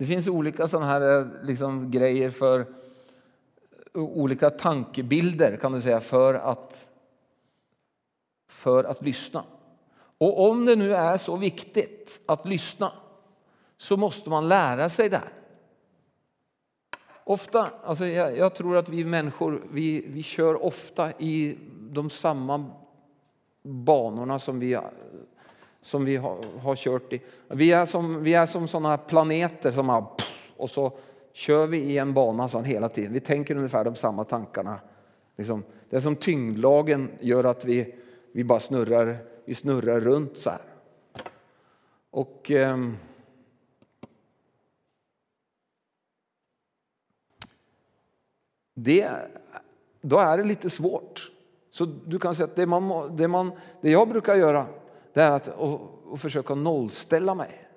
Det finns olika sådana här eh, liksom, grejer för eh, olika tankebilder kan du säga för att, för att lyssna. Och om det nu är så viktigt att lyssna så måste man lära sig det här. Ofta, alltså jag, jag, tror att vi människor vi, vi kör ofta i de samma banorna som vi, som vi har, har kört i. Vi är som, vi är som sådana planeter som har, och så kör vi i en bana sån hela tiden. Vi tänker ungefär de samma tankarna. Liksom, det är som tyngdlagen gör att vi, vi bara snurrar, vi snurrar runt så här. Och... Ehm, det, då är det lite svårt. Så du kan säga att det, man, det, man, det jag brukar göra det är att och, och försöka nollställa mig.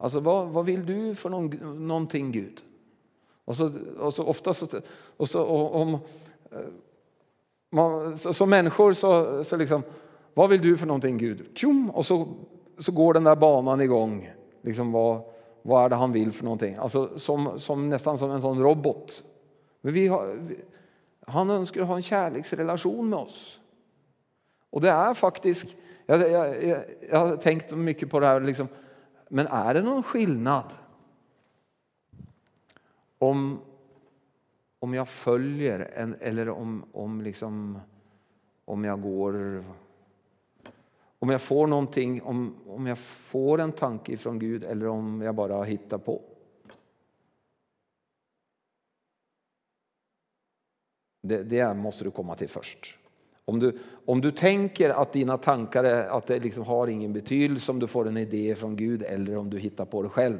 Alltså vad, vad vill du för någon, någonting Gud? Och så, och så ofta så, och så, och, om, eh, man, som människor så, så liksom, vad vill du för någonting Gud? Tjum, och så, så går den där banan igång. Liksom vad, vad är det han vill för någonting? Alltså som, som nästan som en sån robot. Men vi har, vi, han önskar ha en kärleksrelation med oss. Och det är faktiskt, jag, jag, jag, jag har tänkt mycket på det här, liksom, men är det någon skillnad om om jag följer en, eller om, om, liksom, om jag går... Om jag får någonting, om, om jag får en tanke från Gud eller om jag bara hittar på. Det, det måste du komma till först. Om du, om du tänker att dina tankar är, att det liksom har ingen betydelse om du får en idé från Gud eller om du hittar på det själv.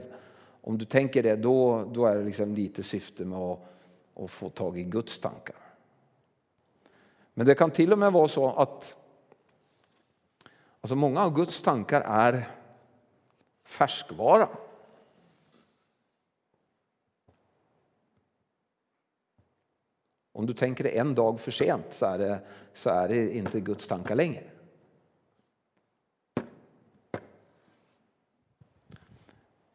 Om du tänker det, då, då är det liksom lite syfte med att att få tag i Guds tankar. Men det kan till och med vara så att alltså många av Guds tankar är färskvara. Om du tänker det en dag för sent så är det, så är det inte Guds tankar längre.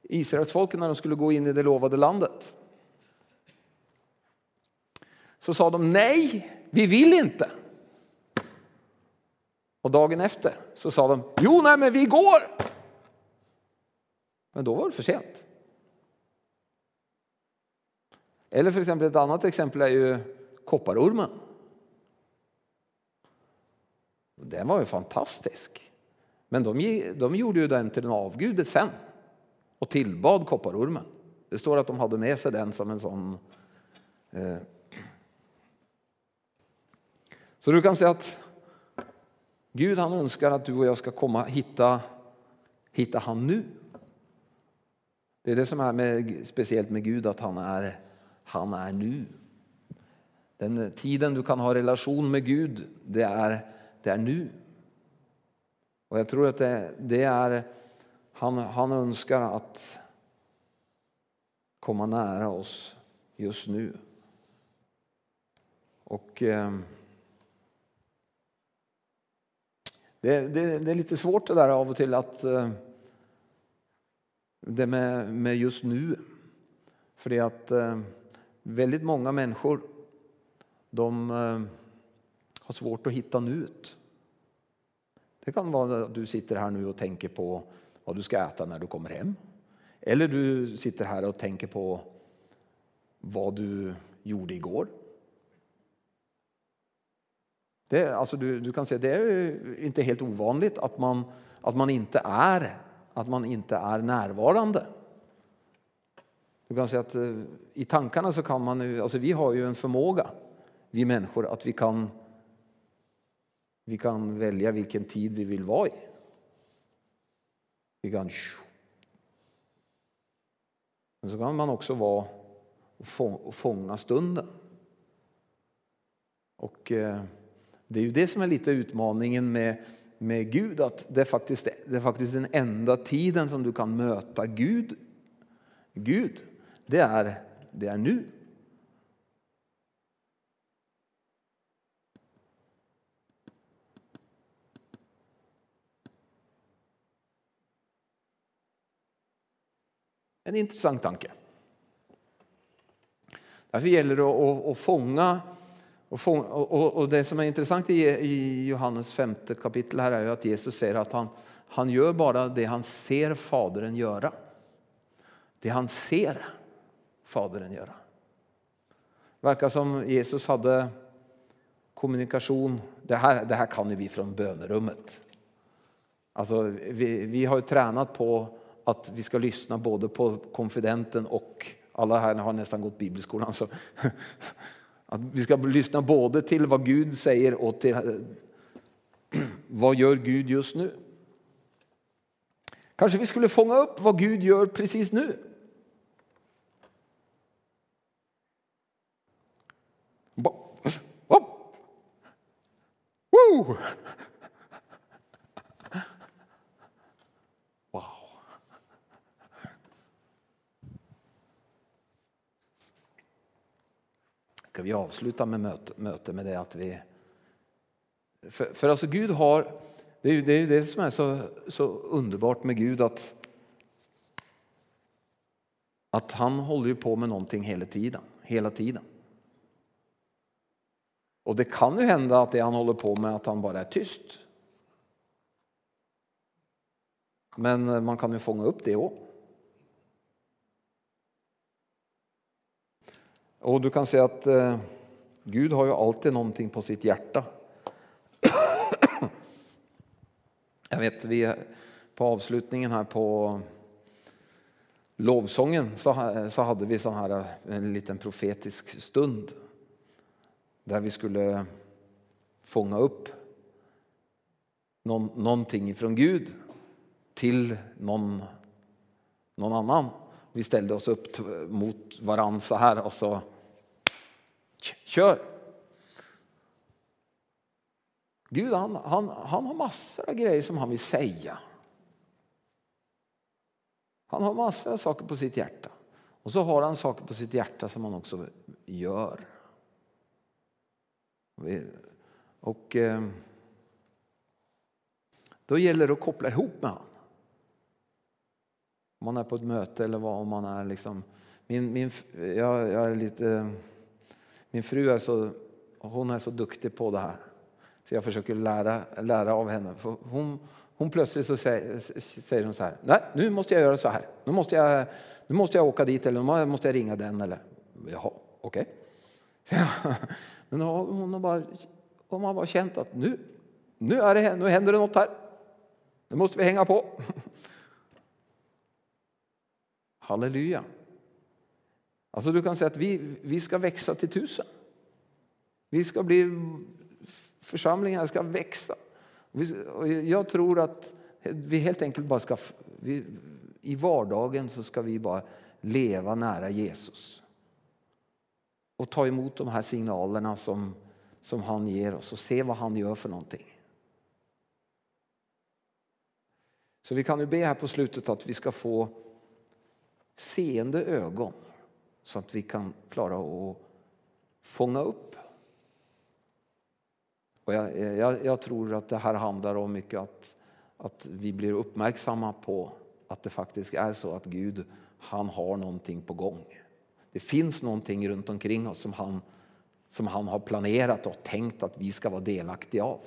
Israelsfolken när de skulle gå in i det lovade landet så sa de nej, vi vill inte. Och dagen efter så sa de jo, nej, men vi går. Men då var det för sent. Eller för exempel ett annat exempel är ju kopparormen. Den var ju fantastisk. Men de, de gjorde ju den till en avgud sen och tillbad kopparormen. Det står att de hade med sig den som en sån eh, så du kan säga att Gud han önskar att du och jag ska komma hitta, hitta han nu. Det är det som är med, speciellt med Gud, att han är, han är nu. Den tiden du kan ha relation med Gud, det är, det är nu. Och jag tror att det, det är, han, han önskar att komma nära oss just nu. Och... Eh, Det, det, det, är lite svårt det där av och till att eh, det med, med just nu. För det att eh, väldigt många människor de eh, har svårt att hitta nuet. Det kan vara att du sitter här nu och tänker på vad du ska äta när du kommer hem. Eller du sitter här och tänker på vad du gjorde igår. Det, alltså du, du kan säga det är inte helt ovanligt att man, att man inte är att man inte är närvarande. Du kan säga att eh, i tankarna så kan man alltså vi har ju en förmåga, vi människor, att vi kan, vi kan välja vilken tid vi vill vara i. Vi kan men så kan man också vara och fånga stunden. Och eh, det är ju det som är lite utmaningen med, med Gud, att det är, faktiskt, det är faktiskt den enda tiden som du kan möta Gud. Gud, det är, det är nu. En intressant tanke. Därför gäller det att, att att fånga, och, och, det som är intressant i, i Johannes femte kapitel här är att Jesus säger att han, han gör bara det han ser Fadern göra. Det han ser Fadern göra. Det verkar som Jesus hade kommunikation. Det här, det här kan ju vi från bönerummet. Alltså, vi, vi har ju tränat på att vi ska lyssna både på konfidenten och alla här har nästan gått bibelskolan. Så att vi ska lyssna både till vad Gud säger och till vad gör Gud just nu. Kanske vi skulle fånga upp vad Gud gör precis nu. Woo! Ska vi avsluta med möte, möte med det att vi... För, för alltså Gud har, det är ju det, är det som är så, så underbart med Gud att, att han håller ju på med någonting hela tiden. Hela tiden. Och det kan ju hända att det han håller på med att han bara är tyst. Men eh, man kan ju fånga upp det också. Och du kan se att eh, Gud har ju alltid någonting på sitt hjärta. Jag vet, vi på avslutningen här på lovsången så, så hade vi sån här, eh, en liten profetisk stund där vi skulle fånga upp någon, någonting ifrån Gud till någon, någon annan. Vi ställde oss upp mot varandra så här och så Kör! Gud han, han, han har massor av grejer som han vill säga. Han har massor av saker på sitt hjärta. Och så har han saker på sitt hjärta som han också gör. Och eh, då gäller det att koppla ihop med honom. Om man är på ett möte eller vad, om man är liksom... Min, min, jag, jag är lite min fru är så, hon är så duktig på det här. Så jag försöker lära, lära av henne. För hon, hon plötsligt så säger, säger hon så här. Nej, nu måste jag göra så här. Nu måste jag, nu måste jag åka dit eller nu måste jag ringa den. Eller, Jaha, okej. Okay. Men hon har, bara, hon har bara känt att nu, nu, är det, nu händer det något här. Nu måste vi hänga på. Halleluja. Alltså du kan säga att vi, vi ska växa till tusen. Vi ska bli, församlingen ska växa. Jag tror att vi helt enkelt bara ska, vi, i vardagen så ska vi bara leva nära Jesus. Och ta emot de här signalerna som, som han ger oss och se vad han gör för någonting. Så vi kan ju be här på slutet att vi ska få seende ögon så att vi kan klara att fånga upp. Och jag, jag, jag, tror att det här handlar om mycket att, att vi blir uppmärksamma på att det faktiskt är så att Gud han har någonting på gång. Det finns någonting runt omkring oss som han, som han har planerat och tänkt att vi ska vara delaktiga av.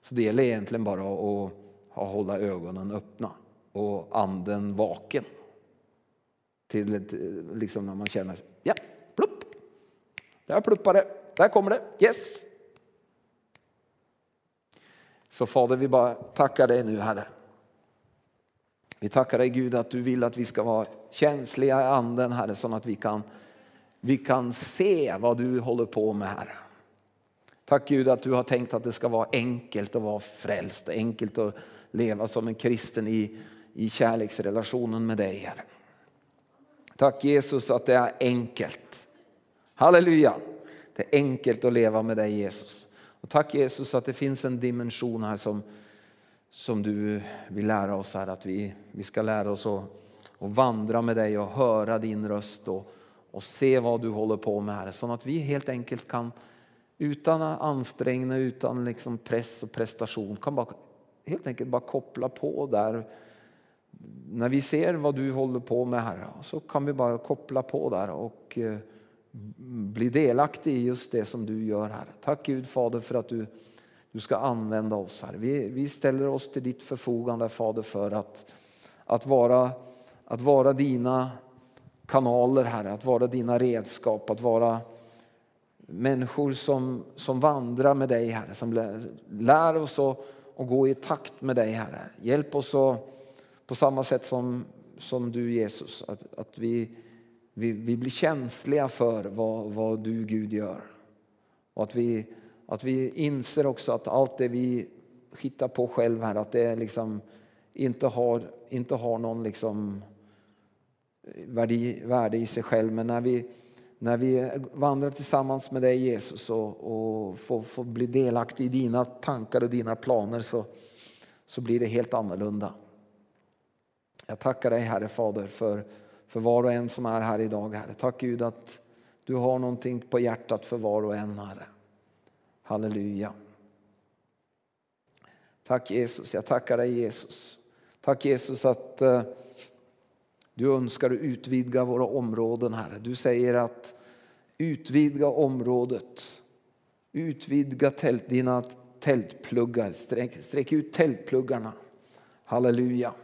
Så det gäller egentligen bara att, att hålla ögonen öppna och anden vaken. Till ett, liksom när man känner, ja, plupp. Där pluppar det, där kommer det, yes. Så Fader, vi bara tackar dig nu Herre. Vi tackar dig Gud att du vill att vi ska vara känsliga i anden Herre så att vi kan, vi kan se vad du håller på med Herre. Tack Gud att du har tänkt att det ska vara enkelt att vara frälst, enkelt att leva som en kristen i, i kärleksrelationen med dig Herre. Tack Jesus att det är enkelt. Halleluja! Det är enkelt att leva med dig Jesus. Och tack Jesus att det finns en dimension här som, som du vill lära oss här. Att vi, vi ska lära oss att, att vandra med dig och höra din röst och, och se vad du håller på med här. Så att vi helt enkelt kan utan ansträngning, utan liksom press och prestation kan bara, helt enkelt bara koppla på där. När vi ser vad du håller på med här så kan vi bara koppla på där och eh, bli delaktig i just det som du gör här. Tack Gud Fader för att du, du ska använda oss här. Vi, vi ställer oss till ditt förfogande Fader för att, att, vara, att vara dina kanaler här, att vara dina redskap, att vara människor som, som vandrar med dig Herre, som lär, lär oss att, att gå i takt med dig Herre. Hjälp oss att, på samma sätt som, som du Jesus, att, att vi vi, vi blir känsliga för vad, vad du Gud gör. Och att vi, att vi inser också att allt det vi hittar på själv här, att det liksom inte har, inte har någon liksom värde, värde i sig själv. Men när vi, när vi vandrar tillsammans med dig Jesus och, och får, får bli delaktig i dina tankar och dina planer så, så blir det helt annorlunda. Jag tackar dig Herre Fader för för var och en som är här idag, Herre. Tack Gud att du har någonting på hjärtat för var och en, Herre. Halleluja. Tack Jesus, jag tackar dig Jesus. Tack Jesus att eh, du önskar utvidga våra områden, Herre. Du säger att utvidga området, utvidga tält, dina tältpluggar, sträck, sträck ut tältpluggarna. Halleluja.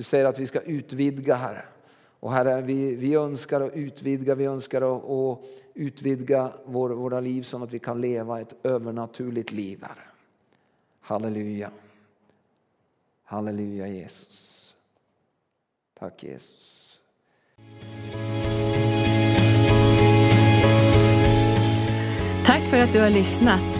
Du säger att vi ska utvidga, Herre. Och Herre, vi, vi önskar att utvidga, vi önskar att, att utvidga vår, våra liv så att vi kan leva ett övernaturligt liv, Herre. Halleluja. Halleluja Jesus. Tack Jesus.
Tack för att du har lyssnat.